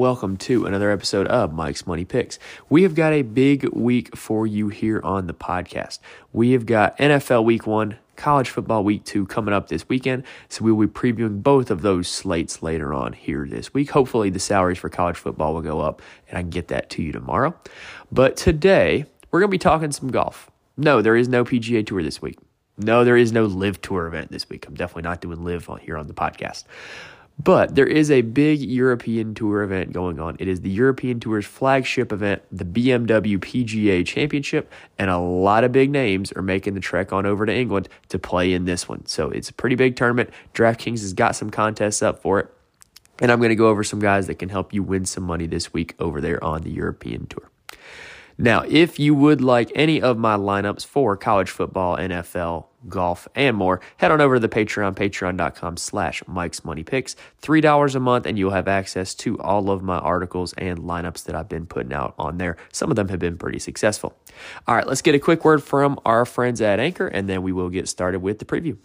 welcome to another episode of Mike's Money Picks. We have got a big week for you here on the podcast. We have got NFL Week 1, College Football Week 2 coming up this weekend, so we will be previewing both of those slates later on here this week. Hopefully, the salaries for college football will go up, and I can get that to you tomorrow. But today, we're going to be talking some golf. No, there is no PGA Tour this week. No, there is no LIV Tour event this week. I'm definitely not doing live on here on the podcast. But there is a big European Tour event going on. It is the European Tour's flagship event, the BMW PGA Championship, and a lot of big names are making the trek on over to England to play in this one. So it's a pretty big tournament. DraftKings has got some contests up for it. And I'm going to go over some guys that can help you win some money this week over there on the European Tour. Now, if you would like any of my lineups for college football, NFL, golf, and more, head on over to the Patreon, patreon.com slash Mike's Money Picks. $3 a month, and you'll have access to all of my articles and lineups that I've been putting out on there. Some of them have been pretty successful. All right, let's get a quick word from our friends at Anchor, and then we will get started with the preview.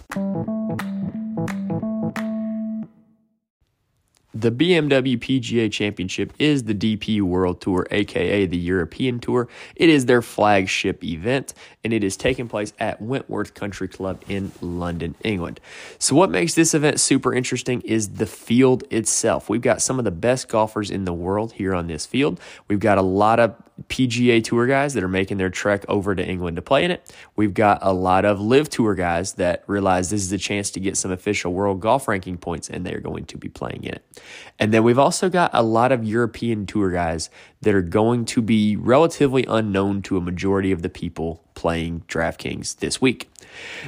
The BMW PGA Championship is the DP World Tour, aka the European Tour. It is their flagship event, and it is taking place at Wentworth Country Club in London, England. So, what makes this event super interesting is the field itself. We've got some of the best golfers in the world here on this field. We've got a lot of PGA Tour guys that are making their trek over to England to play in it. We've got a lot of LIV Tour guys that realize this is a chance to get some official world golf ranking points and they're going to be playing in it. And then we've also got a lot of European Tour guys that are going to be relatively unknown to a majority of the people playing DraftKings this week.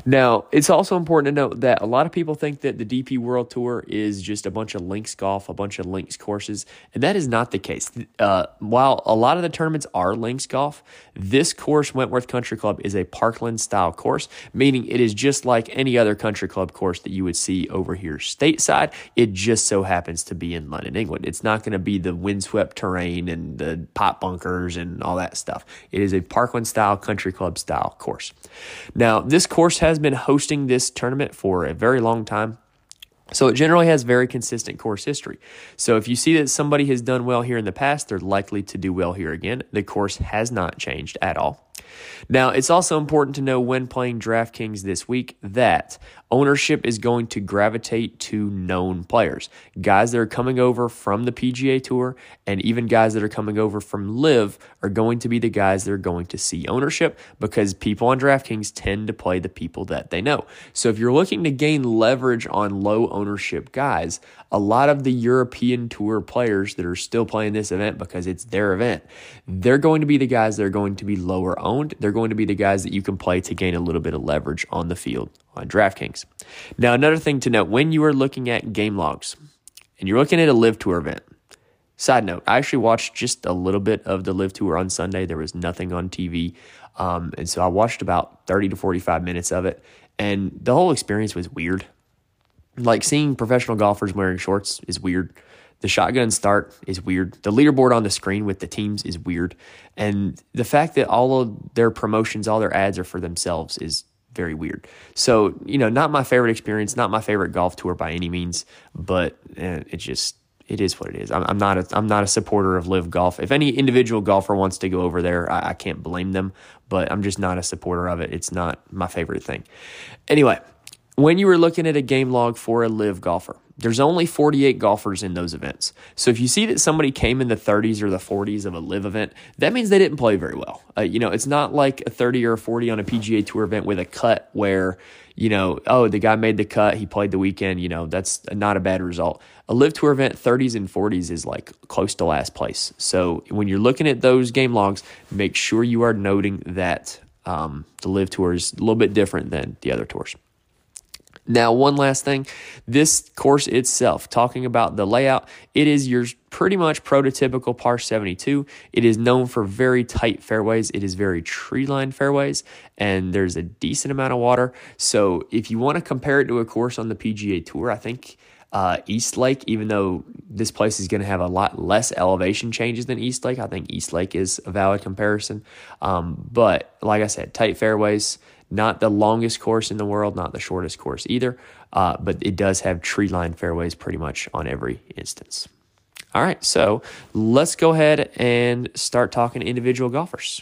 Now, it's also important to note that a lot of people think that the DP World Tour is just a bunch of links golf, a bunch of links courses, and that is not the case. Uh, while a lot of the tournaments are links golf, this course, Wentworth Country Club, is a parkland style course, meaning it is just like any other country club course that you would see over here stateside. It just so happens to be in London, England. It's not going to be the windswept terrain and the pot bunkers and all that stuff. It is a parkland style country club style course. Now, this course has been hosting this tournament for a very long time. So it generally has very consistent course history. So if you see that somebody has done well here in the past, they're likely to do well here again. The course has not changed at all. Now, it's also important to know when playing DraftKings this week that ownership is going to gravitate to known players. Guys that are coming over from the PGA Tour and even guys that are coming over from LIV are going to be the guys that are going to see ownership because people on DraftKings tend to play the people that they know. So if you're looking to gain leverage on low ownership guys, a lot of the European Tour players that are still playing this event because it's their event, they're going to be the guys that are going to be lower owned. They're going to be the guys that you can play to gain a little bit of leverage on the field on DraftKings. Now, another thing to note when you are looking at game logs and you're looking at a LIV tour event, side note, I actually watched just a little bit of the LIV tour on Sunday. There was nothing on TV. Um, and so I watched about 30 to 45 minutes of it. And the whole experience was weird. Like seeing professional golfers wearing shorts is weird. The shotgun start is weird. The leaderboard on the screen with the teams is weird. And the fact that all of their promotions, all their ads are for themselves is very weird. So, you know, not my favorite experience, not my favorite golf tour by any means, but eh, it just it is what it is. I'm, I'm, not a I'm not a supporter of LIV golf. If any individual golfer wants to go over there, I, I can't blame them, but I'm just not a supporter of it. It's not my favorite thing. Anyway, when you were looking at a game log for a LIV golfer, there's only 48 golfers in those events. So if you see that somebody came in the 30s or the 40s of a LIV event, that means they didn't play very well. Uh, you know, it's not like a 30 or a 40 on a PGA Tour event with a cut where, you know, oh, the guy made the cut, he played the weekend, you know, that's not a bad result. A LIV Tour event, 30s and 40s is like close to last place. So when you're looking at those game logs, make sure you are noting that um, the LIV Tour is a little bit different than the other tours. Now, one last thing this course itself, talking about the layout, it is your pretty much prototypical par 72. It is known for very tight fairways, it is very tree lined fairways, and there's a decent amount of water. So, if you want to compare it to a course on the PGA Tour, I think uh, East Lake, even though this place is going to have a lot less elevation changes than East Lake, I think East Lake is a valid comparison. Um, but like I said, tight fairways, not the longest course in the world, not the shortest course either, uh, but it does have tree lined fairways pretty much on every instance. All right, so let's go ahead and start talking individual golfers.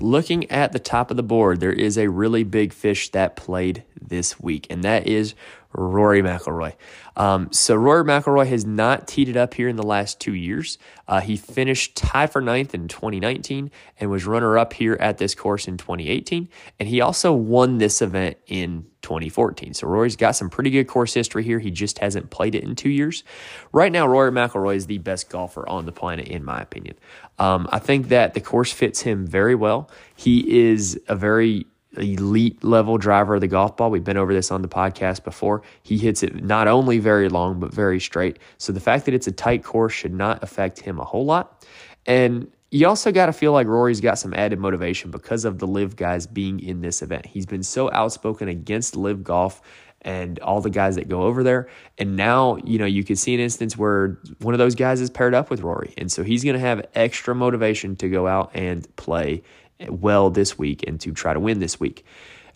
Looking at the top of the board, there is a really big fish that played this week, and that is Rory McIlroy. Um, so Rory McIlroy has not teed it up here in the last two years. Uh, he finished tie for ninth in 2019 and was runner up here at this course in 2018, and he also won this event in 2014. So Rory's got some pretty good course history here. He just hasn't played it in two years. Right now, Rory McIlroy is the best golfer on the planet, in my opinion. Um, I think that the course fits him very well. He is a very elite level driver of the golf ball. We've been over this on the podcast before. He hits it not only very long, but very straight. So the fact that it's a tight course should not affect him a whole lot. And you also got to feel like Rory's got some added motivation because of the LIV guys being in this event. He's been so outspoken against LIV golf and all the guys that go over there. And now, you know, you can see an instance where one of those guys is paired up with Rory. And so he's going to have extra motivation to go out and play well this week and to try to win this week.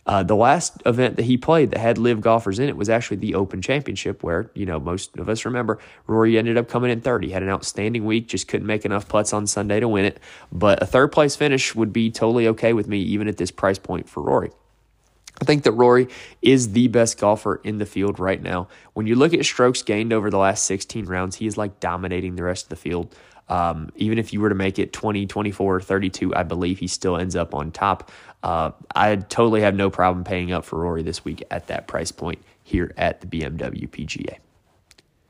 Uh, the last event that he played that had LIV golfers in it was actually the Open Championship, where you know most of us remember Rory ended up coming in third. He had an outstanding week, just couldn't make enough putts on Sunday to win it. But a third place finish would be totally okay with me, even at this price point for Rory. I think that Rory is the best golfer in the field right now. When you look at strokes gained over the last 16 rounds, he is like dominating the rest of the field. Um, even if you were to make it 20, 24, 32, I believe he still ends up on top. Uh, I totally have no problem paying up for Rory this week at that price point here at the BMW PGA.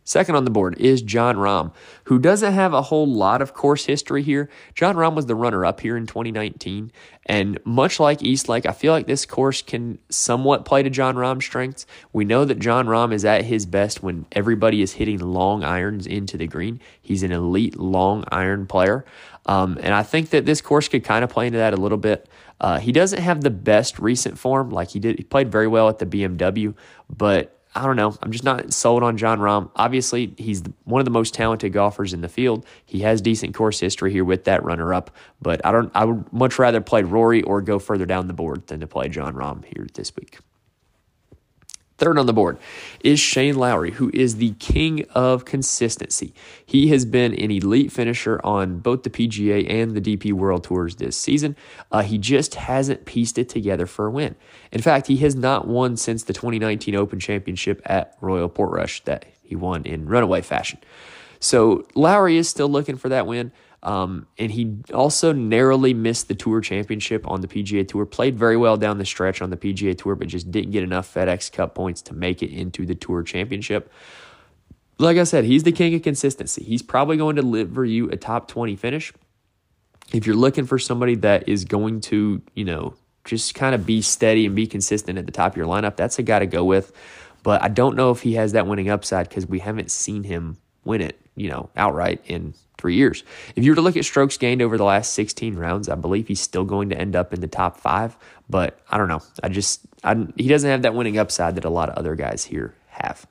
Second on the board is Jon Rahm, who doesn't have a whole lot of course history here. Jon Rahm was the runner up here in 2019. And much like East Lake, I feel like this course can somewhat play to Jon Rahm's strengths. We know that Jon Rahm is at his best when everybody is hitting long irons into the green. He's an elite long iron player. Um, and I think that this course could kind of play into that a little bit. Uh, he doesn't have the best recent form, like he did. He played very well at the BMW, but I don't know. I'm just not sold on Jon Rahm. Obviously, he's one of the most talented golfers in the field. He has decent course history here with that runner up, but I don't. I would much rather play Rory or go further down the board than to play Jon Rahm here this week. Third on the board is Shane Lowry, who is the king of consistency. He has been an elite finisher on both the PGA and the DP World Tours this season. Uh, he just hasn't pieced it together for a win. In fact, he has not won since the 2019 Open Championship at Royal Portrush that he won in runaway fashion. So Lowry is still looking for that win. Um, and he also narrowly missed the Tour Championship on the PGA Tour. Played very well down the stretch on the PGA Tour, but just didn't get enough FedEx Cup points to make it into the Tour Championship. Like I said, he's the king of consistency. He's probably going to deliver you a top 20 finish. If you're looking for somebody that is going to, you know, just kind of be steady and be consistent at the top of your lineup, that's a guy to go with. But I don't know if he has that winning upside because we haven't seen him win it, you know, outright in three years. If you were to look at strokes gained over the last 16 rounds, I believe he's still going to end up in the top five. But I don't know. I just, I, he doesn't have that winning upside that a lot of other guys here have.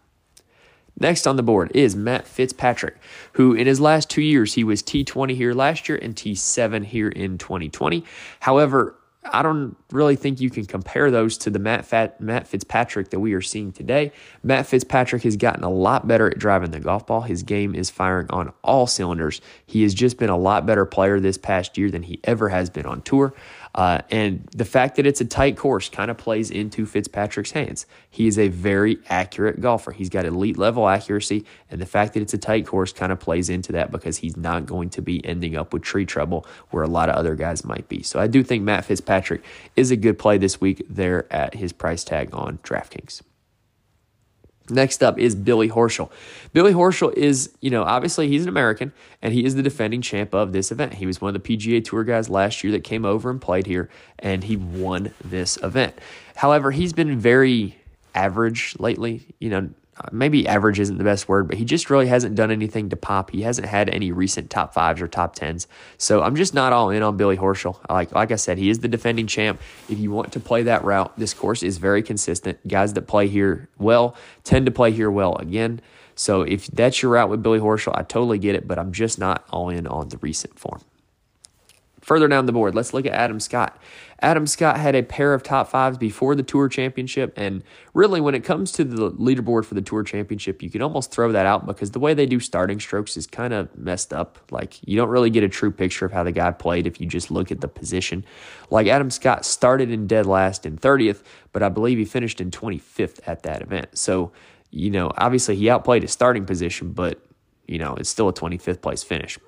Next on the board is Matt Fitzpatrick, who in his last two years, he was T20 here last year and T7 here in 2020. However, I don't really think you can compare those to the Matt, Fat, Matt Fitzpatrick that we are seeing today. Matt Fitzpatrick has gotten a lot better at driving the golf ball. His game is firing on all cylinders. He has just been a lot better player this past year than he ever has been on tour. Uh, and the fact that it's a tight course kind of plays into Fitzpatrick's hands. He is a very accurate golfer. He's got elite level accuracy, and the fact that it's a tight course kind of plays into that because he's not going to be ending up with tree trouble where a lot of other guys might be. So I do think Matt Fitzpatrick is a good play this week there at his price tag on DraftKings. Next up is Billy Horschel. Billy Horschel is, you know, obviously he's an American and he is the defending champ of this event. He was one of the PGA Tour guys last year that came over and played here and he won this event. However, he's been very average lately. You know, uh, maybe average isn't the best word, but he just really hasn't done anything to pop. He hasn't had any recent top fives or top tens. So I'm just not all in on Billy Horschel. Like like I said, he is the defending champ. If you want to play that route, this course is very consistent. Guys that play here well tend to play here well again. So if that's your route with Billy Horschel, I totally get it, but I'm just not all in on the recent form. Further down the board, let's look at Adam Scott. Adam Scott had a pair of top fives before the Tour Championship. And really, when it comes to the leaderboard for the Tour Championship, you can almost throw that out because the way they do starting strokes is kind of messed up. Like, you don't really get a true picture of how the guy played if you just look at the position. Like, Adam Scott started in dead last in 30th, but I believe he finished in 25th at that event. So, you know, obviously he outplayed his starting position, but, you know, it's still a 25th place finish.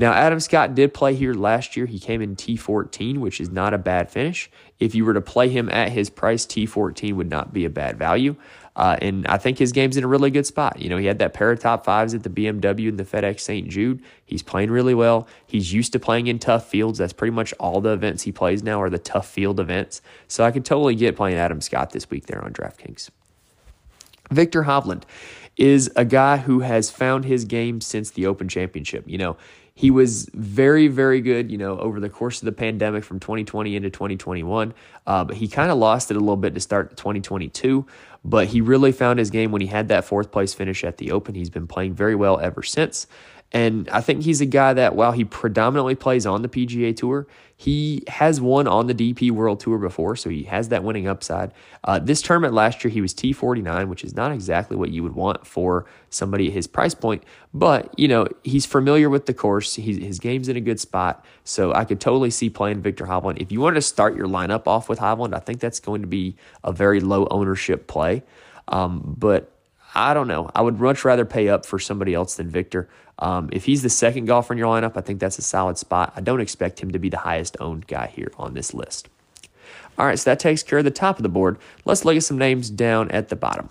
Now, Adam Scott did play here last year. He came in T14, which is not a bad finish. If you were to play him at his price, T14 would not be a bad value. Uh, and I think his game's in a really good spot. You know, he had that pair of top fives at the BMW and the FedEx St. Jude. He's playing really well. He's used to playing in tough fields. That's pretty much all the events he plays now are the tough field events. So I could totally get playing Adam Scott this week there on DraftKings. Viktor Hovland is a guy who has found his game since the Open Championship. You know, he was very, very good, you know, over the course of the pandemic from 2020 into 2021. Uh, but he kind of lost it a little bit to start 2022. But he really found his game when he had that fourth place finish at the Open. He's been playing very well ever since. And I think he's a guy that, while he predominantly plays on the PGA Tour, he has won on the DP World Tour before, so he has that winning upside. Uh, this tournament last year, he was T49, which is not exactly what you would want for somebody at his price point, but, you know, he's familiar with the course. He's, his game's in a good spot, so I could totally see playing Viktor Hovland. If you wanted to start your lineup off with Hovland, I think that's going to be a very low ownership play. Um, but I don't know. I would much rather pay up for somebody else than Viktor. Um, if he's the second golfer in your lineup, I think that's a solid spot. I don't expect him to be the highest owned guy here on this list. All right, so that takes care of the top of the board. Let's look at some names down at the bottom.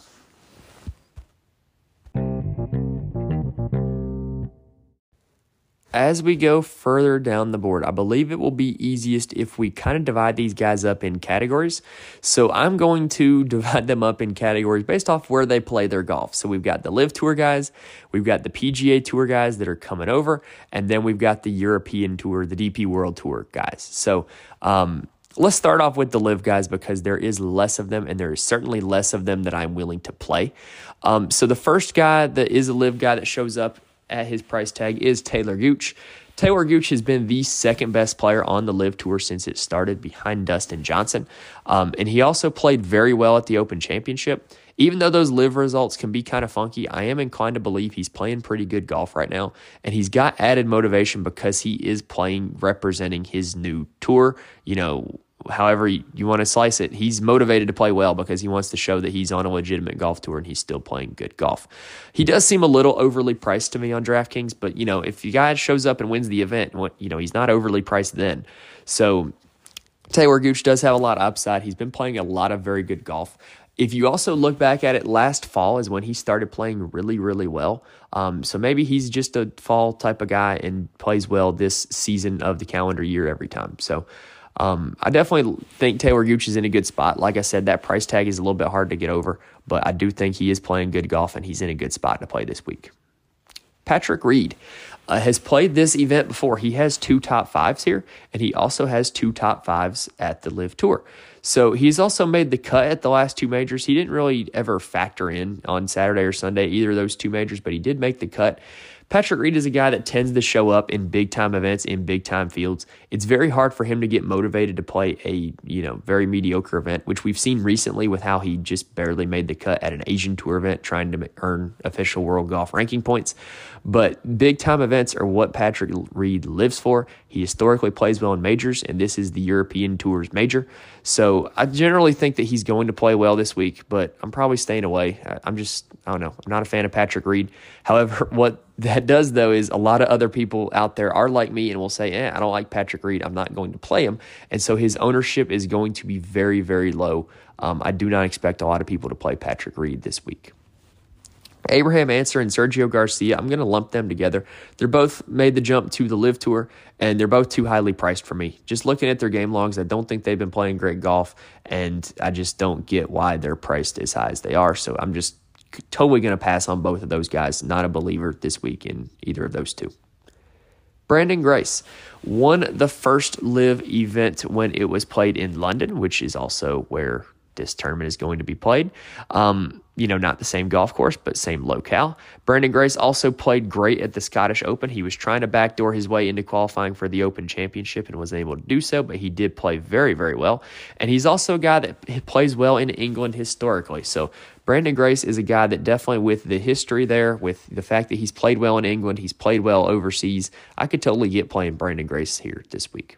As we go further down the board, I believe it will be easiest if we kind of divide these guys up in categories. So I'm going to divide them up in categories based off where they play their golf. So we've got the LIV Tour guys, we've got the PGA Tour guys that are coming over, and then we've got the European Tour, the DP World Tour guys. So um, let's start off with the LIV guys because there is less of them, and there is certainly less of them that I'm willing to play. Um, so the first guy that is a LIV guy that shows up at his price tag is Taylor Gooch. Taylor Gooch has been the second best player on the LIV Tour since it started behind Dustin Johnson. Um, and he also played very well at the Open Championship. Even though those LIV results can be kind of funky, I am inclined to believe he's playing pretty good golf right now. And he's got added motivation because he is playing representing his new tour. You know, however you want to slice it, he's motivated to play well because he wants to show that he's on a legitimate golf tour and he's still playing good golf. He does seem a little overly priced to me on DraftKings, but you know, if the guy shows up and wins the event, you know, he's not overly priced then. So Taylor Gooch does have a lot of upside. He's been playing a lot of very good golf. If you also look back at it, last fall is when he started playing really, really well. Um, so maybe he's just a fall type of guy and plays well this season of the calendar year every time. So um, I definitely think Taylor Gooch is in a good spot. Like I said, that price tag is a little bit hard to get over, but I do think he is playing good golf and he's in a good spot to play this week. Patrick Reed uh, has played this event before. He has two top fives here, and he also has two top fives at the LIV Tour. So he's also made the cut at the last two majors. He didn't really ever factor in on Saturday or Sunday, either of those two majors, but he did make the cut. Patrick Reed is a guy that tends to show up in big time events in big time fields. It's very hard for him to get motivated to play a, you know, very mediocre event, which we've seen recently with how he just barely made the cut at an Asian Tour event trying to earn official world golf ranking points. But big time events are what Patrick Reed lives for. He historically plays well in majors, and this is the European Tour's major. So I generally think that he's going to play well this week, but I'm probably staying away. I'm just, I don't know, I'm not a fan of Patrick Reed. However, what that does, though, is a lot of other people out there are like me and will say, eh, I don't like Patrick Reed. I'm not going to play him. And so his ownership is going to be very, very low. Um, I do not expect a lot of people to play Patrick Reed this week. Abraham Ancer and Sergio Garcia, I'm going to lump them together. They're both made the jump to the LIV Tour, and they're both too highly priced for me. Just looking at their game logs, I don't think they've been playing great golf, and I just don't get why they're priced as high as they are. So I'm just totally going to pass on both of those guys. Not a believer this week in either of those two. Branden Grace won the first LIV event when it was played in London, which is also where this tournament is going to be played. Um, you know, not the same golf course, but same locale. Branden Grace also played great at the Scottish Open. He was trying to backdoor his way into qualifying for the Open Championship and was able to do so, but he did play very, very well. And he's also a guy that plays well in England historically. So Branden Grace is a guy that definitely, with the history there, with the fact that he's played well in England, he's played well overseas, I could totally get playing Branden Grace here this week.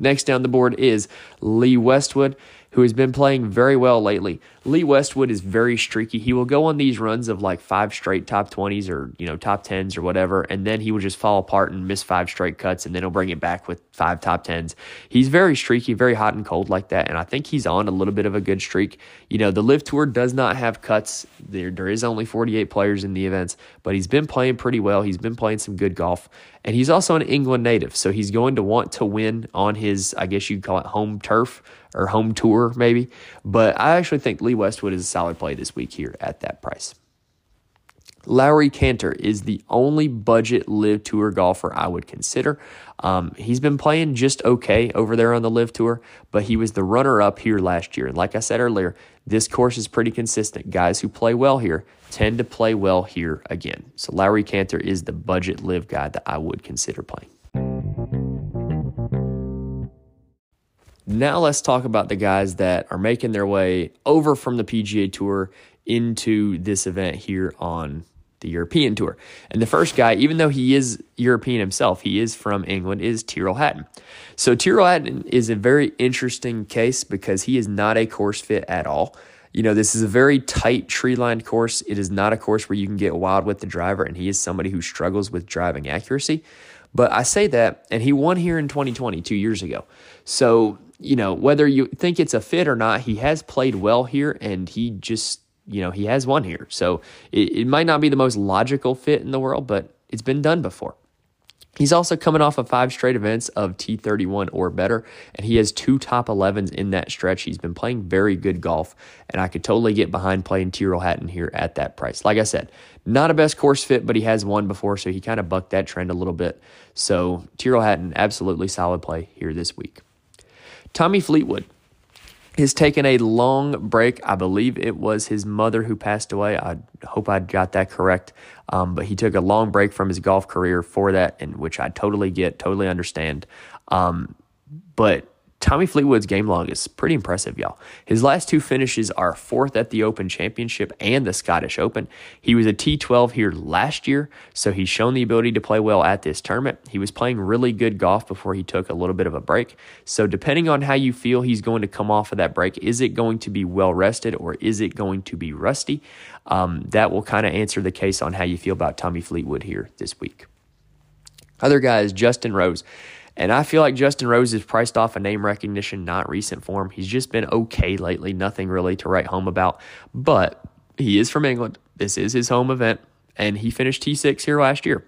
Next down the board is Lee Westwood who has been playing very well lately. Lee Westwood is very streaky. He will go on these runs of like five straight top 20s or, you know, top 10s or whatever, and then he will just fall apart and miss five straight cuts, and then he'll bring it back with five top 10s. He's very streaky, very hot and cold like that, and I think he's on a little bit of a good streak. You know, the LIV Tour does not have cuts. There, there is only 48 players in the events, but he's been playing pretty well. He's been playing some good golf, and he's also an England native, so he's going to want to win on his, I guess you'd call it home turf or home tour, maybe. But I actually think Lee Westwood is a solid play this week here at that price. Laurie Canter is the only budget LIV tour golfer I would consider. Um, he's been playing just okay over there on the LIV tour, but he was the runner up here last year. And like I said earlier, this course is pretty consistent. Guys who play well here tend to play well here again. So Laurie Canter is the budget LIV guy that I would consider playing. Now let's talk about the guys that are making their way over from the PGA Tour into this event here on the European Tour. And the first guy, even though he is European himself, he is from England, is Tyrrell Hatton. So Tyrrell Hatton is a very interesting case because he is not a course fit at all. You know, this is a very tight tree lined course. It is not a course where you can get wild with the driver, and he is somebody who struggles with driving accuracy. But I say that, and he won here in 2020, two years ago. So you know, whether you think it's a fit or not, he has played well here and he just, you know, he has won here. So it, it might not be the most logical fit in the world, but it's been done before. He's also coming off of five straight events of T31 or better, and he has two top 11s in that stretch. He's been playing very good golf, and I could totally get behind playing Tyrrell Hatton here at that price. Like I said, not a best course fit, but he has won before, so he kind of bucked that trend a little bit. So Tyrrell Hatton, absolutely solid play here this week. Tommy Fleetwood has taken a long break. I believe it was his mother who passed away. I hope I got that correct. Um, but he took a long break from his golf career for that, and which I totally get, totally understand. Um, but Tommy Fleetwood's game log is pretty impressive, y'all. His last two finishes are fourth at the Open Championship and the Scottish Open. He was a T12 here last year, so he's shown the ability to play well at this tournament. He was playing really good golf before he took a little bit of a break. So, depending on how you feel he's going to come off of that break, is it going to be well rested or is it going to be rusty? Um, that will kind of answer the case on how you feel about Tommy Fleetwood here this week. Other guys, Justin Rose. And I feel like Justin Rose is priced off a of name recognition, not recent form. He's just been okay lately, nothing really to write home about. But he is from England. This is his home event, and he finished T6 here last year.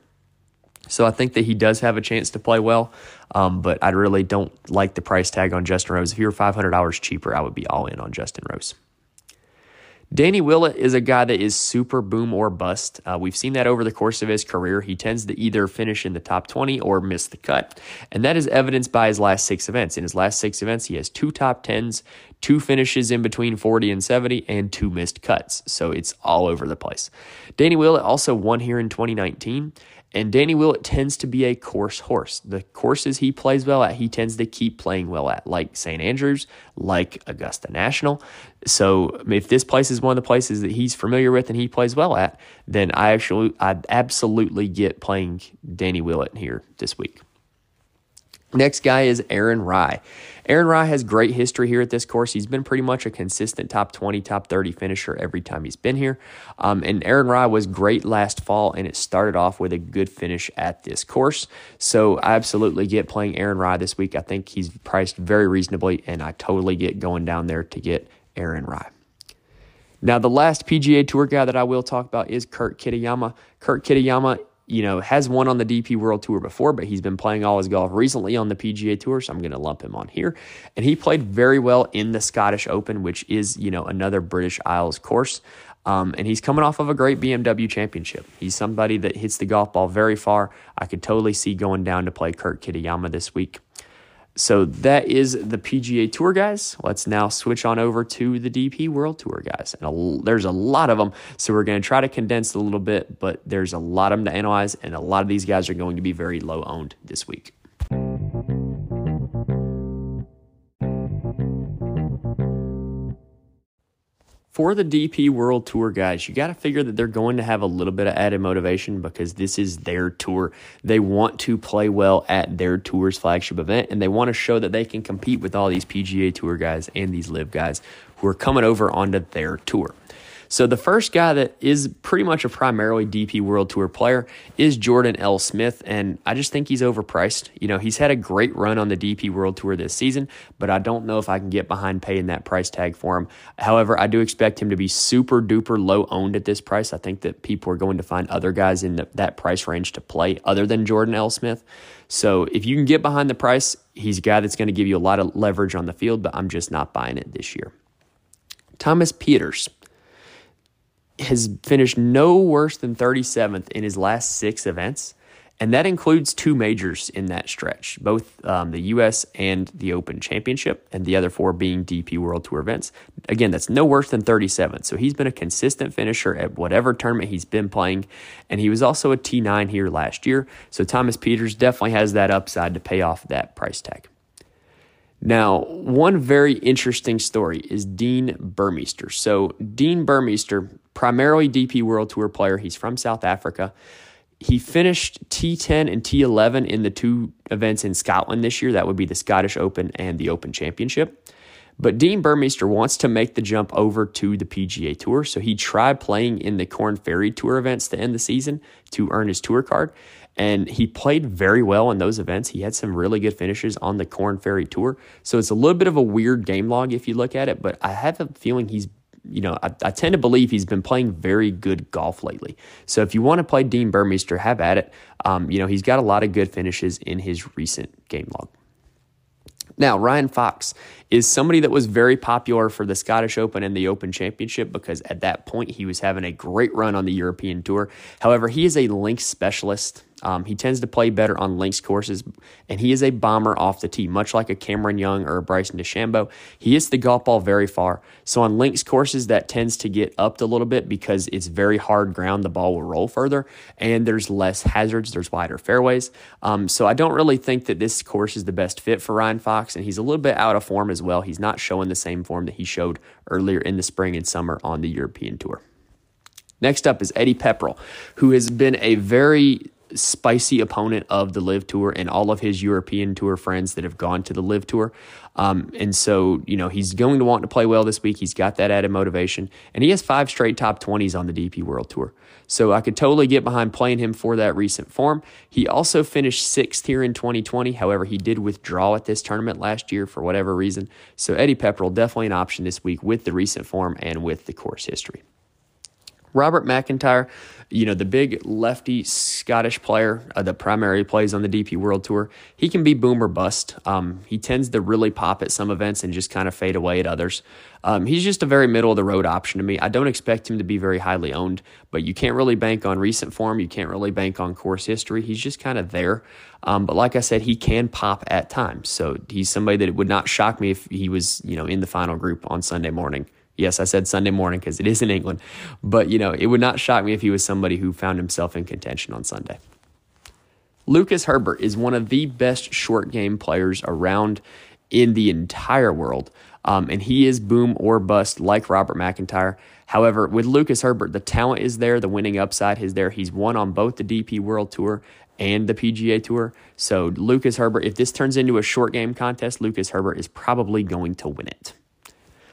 So I think that he does have a chance to play well, um, but I really don't like the price tag on Justin Rose. If you were $500 cheaper, I would be all in on Justin Rose. Danny Willett is a guy that is super boom or bust. Uh, we've seen that over the course of his career. He tends to either finish in the top 20 or miss the cut. And that is evidenced by his last six events. In his last six events, he has two top 10s, two finishes in between 40 and 70, and two missed cuts. So it's all over the place. Danny Willett also won here in 2019. And Danny Willett tends to be a course horse. The courses he plays well at, he tends to keep playing well at, like St. Andrews, like Augusta National. So if this place is one of the places that he's familiar with and he plays well at, then I actually I'd absolutely get playing Danny Willett here this week. Next guy is Aaron Rai. Aaron Rai has great history here at this course. He's been pretty much a consistent top 20, top 30 finisher every time he's been here. Um, and Aaron Rai was great last fall, and it started off with a good finish at this course. So I absolutely get playing Aaron Rai this week. I think he's priced very reasonably, and I totally get going down there to get Aaron Rai. Now, the last PGA Tour guy that I will talk about is Kurt Kitayama. Kurt Kitayama you know, has won on the DP World Tour before, but he's been playing all his golf recently on the PGA Tour, so I'm going to lump him on here. And he played very well in the Scottish Open, which is, you know, another British Isles course. Um, and he's coming off of a great BMW championship. He's somebody that hits the golf ball very far. I could totally see going down to play Kurt Kitayama this week. So that is the PGA Tour guys. Let's now switch on over to the DP World Tour guys. And a, there's a lot of them. So we're going to try to condense a little bit, but there's a lot of them to analyze. And a lot of these guys are going to be very low owned this week. For the DP World Tour guys, you got to figure that they're going to have a little bit of added motivation because this is their tour. They want to play well at their tour's flagship event and they want to show that they can compete with all these PGA Tour guys and these LIV guys who are coming over onto their tour. So the first guy that is pretty much a primarily DP World Tour player is Jordan L. Smith, and I just think he's overpriced. You know, he's had a great run on the DP World Tour this season, but I don't know if I can get behind paying that price tag for him. However, I do expect him to be super duper low owned at this price. I think that people are going to find other guys in the, that price range to play other than Jordan L. Smith. So if you can get behind the price, he's a guy that's going to give you a lot of leverage on the field, but I'm just not buying it this year. Thomas Pieters has finished no worse than 37th in his last six events. And that includes two majors in that stretch, both um, the U.S. and the Open Championship, and the other four being DP World Tour events. Again, that's no worse than 37th. So he's been a consistent finisher at whatever tournament he's been playing. And he was also a T9 here last year. So Thomas Pieters definitely has that upside to pay off that price tag. Now, one very interesting story is Dean Burmester. So, Dean Burmester, primarily DP World Tour player, he's from South Africa. He finished T10 and T11 in the two events in Scotland this year. That would be the Scottish Open and the Open Championship. But Dean Burmester wants to make the jump over to the PGA Tour. So he tried playing in the Corn Ferry Tour events to end the season to earn his tour card. And he played very well in those events. He had some really good finishes on the Corn Ferry Tour. So it's a little bit of a weird game log if you look at it, but I have a feeling he's you know, I, I, tend to believe he's been playing very good golf lately. So if you want to play Dean Burmester, have at it. Um, you know, he's got a lot of good finishes in his recent game log. Now, Ryan Fox is somebody that was very popular for the Scottish Open and the Open Championship because at that point he was having a great run on the European Tour. However, he is a links specialist. Um, he tends to play better on links courses, and he is a bomber off the tee, much like a Cameron Young or a Bryson DeChambeau. He hits the golf ball very far. So on links courses, that tends to get upped a little bit because it's very hard ground. The ball will roll further, and there's less hazards. There's wider fairways. Um, so I don't really think that this course is the best fit for Ryan Fox, and he's a little bit out of form as well. He's not showing the same form that he showed earlier in the spring and summer on the European Tour. Next up is Eddie Pepperell, who has been a very spicy opponent of the LIV Tour and all of his European Tour friends that have gone to the LIV Tour. Um, and so, you know, he's going to want to play well this week. He's got that added motivation, and he has five straight top 20s on the DP World Tour. So I could totally get behind playing him for that recent form. He also finished sixth here in 2020. However, he did withdraw at this tournament last year for whatever reason. So Eddie Pepperell, definitely an option this week with the recent form and with the course history. Robert McIntyre, you know, the big lefty Scottish player uh, that primarily plays on the DP World Tour, he can be boom or bust. Um, he tends to really pop at some events and just kind of fade away at others. Um, he's just a very middle of the road option to me. I don't expect him to be very highly owned, but you can't really bank on recent form. You can't really bank on course history. He's just kind of there. Um, but like I said, he can pop at times. So he's somebody that would not shock me if he was, you know, in the final group on Sunday morning. Yes, I said Sunday morning because it is in England. But, you know, it would not shock me if he was somebody who found himself in contention on Sunday. Lucas Herbert is one of the best short game players around in the entire world. Um, and he is boom or bust like Robert McIntyre. However, with Lucas Herbert, the talent is there, the winning upside is there. He's won on both the DP World Tour and the PGA Tour. So, Lucas Herbert, if this turns into a short game contest, Lucas Herbert is probably going to win it.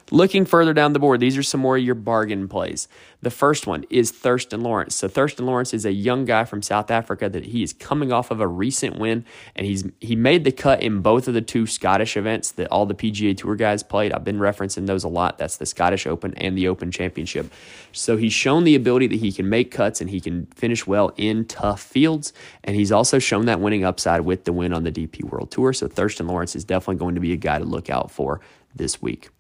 Looking further down the board, these are some more of your bargain plays. The first one is Thriston Lawrence. So Thriston Lawrence is a young guy from South Africa that he is coming off of a recent win, and he's he made the cut in both of the two Scottish events that all the PGA Tour guys played. I've been referencing those a lot. That's the Scottish Open and the Open Championship. So he's shown the ability that he can make cuts and he can finish well in tough fields, and he's also shown that winning upside with the win on the DP World Tour. So Thriston Lawrence is definitely going to be a guy to look out for this week.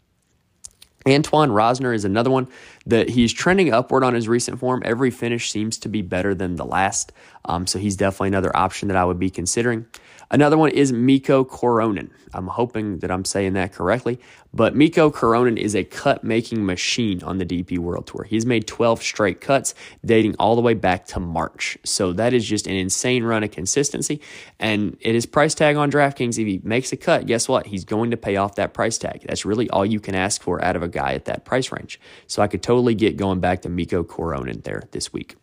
Antoine Rozner is another one that he's trending upward on his recent form. Every finish seems to be better than the last. Um, so he's definitely another option that I would be considering. Another one is Mikko Korhonen. I'm hoping that I'm saying that correctly, but Mikko Korhonen is a cut making machine on the DP World Tour. He's made 12 straight cuts dating all the way back to March. So that is just an insane run of consistency. And it is price tag on DraftKings. If he makes a cut, guess what? He's going to pay off that price tag. That's really all you can ask for out of a guy at that price range. So I could totally get going back to Mikko Korhonen there this week.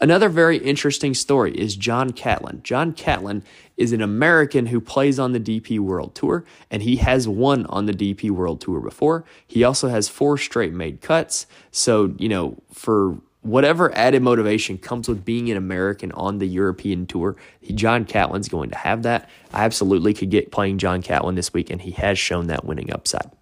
Another very interesting story is John Catlin. John Catlin is an American who plays on the DP World Tour, and he has won on the DP World Tour before. He also has four straight made cuts. So, you know, for whatever added motivation comes with being an American on the European Tour, John Catlin's going to have that. I absolutely could get playing John Catlin this week, and he has shown that winning upside.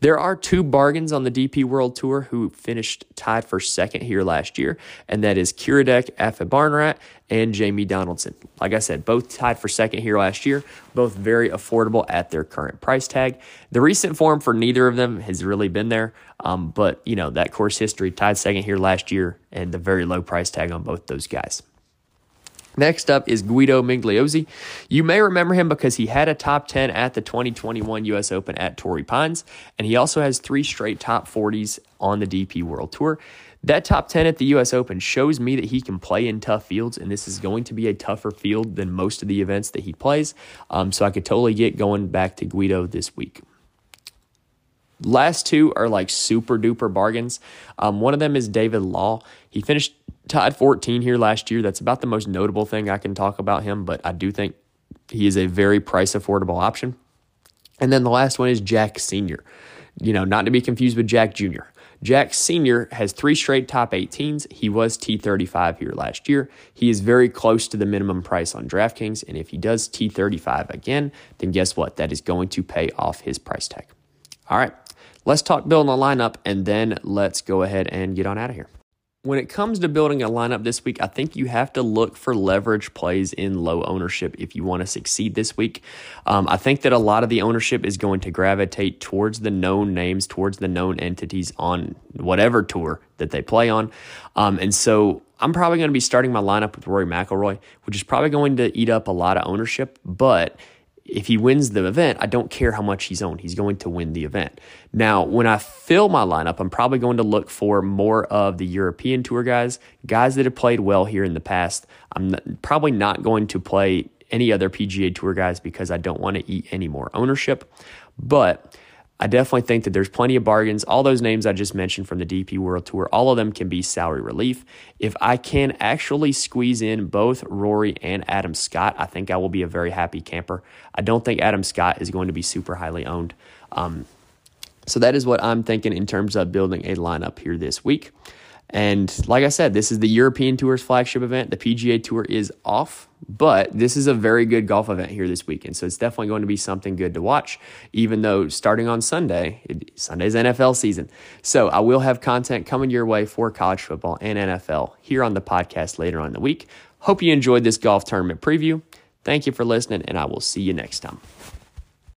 There are two bargains on the DP World Tour who finished tied for second here last year, and that is Kiradech Aphibarnrat and Jamie Donaldson. Like I said, both tied for second here last year, both very affordable at their current price tag. The recent form for neither of them has really been there, um, but you know that course history tied second here last year, and the very low price tag on both those guys. Next up is Guido Migliozzi. You may remember him because he had a top 10 at the 2021 US Open at Torrey Pines, and he also has three straight top 40s on the DP World Tour. That top 10 at the US Open shows me that he can play in tough fields, and this is going to be a tougher field than most of the events that he plays. Um, so I could totally get going back to Guido this week. Last two are like super duper bargains. Um, one of them is David Law. He finished tied 14 here last year. That's about the most notable thing I can talk about him, but I do think he is a very price affordable option. And then the last one is Jack Senior You know, not to be confused with Jack Jr. Jack Senior has three straight top 18s. He was T35 here last year. He is very close to the minimum price on DraftKings. And if he does T35 again, then guess what? That is going to pay off his price tag. All right, let's talk building the lineup and then let's go ahead and get on out of here. When it comes to building a lineup this week, I think you have to look for leverage plays in low ownership if you want to succeed this week. Um, I think that a lot of the ownership is going to gravitate towards the known names, towards the known entities on whatever tour that they play on. Um, and so I'm probably going to be starting my lineup with Rory McIlroy, which is probably going to eat up a lot of ownership, but if he wins the event, I don't care how much he's owned. He's going to win the event. Now, when I fill my lineup, I'm probably going to look for more of the European Tour guys, guys that have played well here in the past. I'm probably not going to play any other PGA Tour guys because I don't want to eat any more ownership. But I definitely think that there's plenty of bargains. All those names I just mentioned from the DP World Tour, all of them can be salary relief. If I can actually squeeze in both Rory and Adam Scott, I think I will be a very happy camper. I don't think Adam Scott is going to be super highly owned. Um, so that is what I'm thinking in terms of building a lineup here this week. And like I said, this is the European Tour's flagship event. The PGA Tour is off, but this is a very good golf event here this weekend. So it's definitely going to be something good to watch, even though starting on Sunday, it, Sunday's NFL season. So I will have content coming your way for college football and NFL here on the podcast later on in the week. Hope you enjoyed this golf tournament preview. Thank you for listening, and I will see you next time.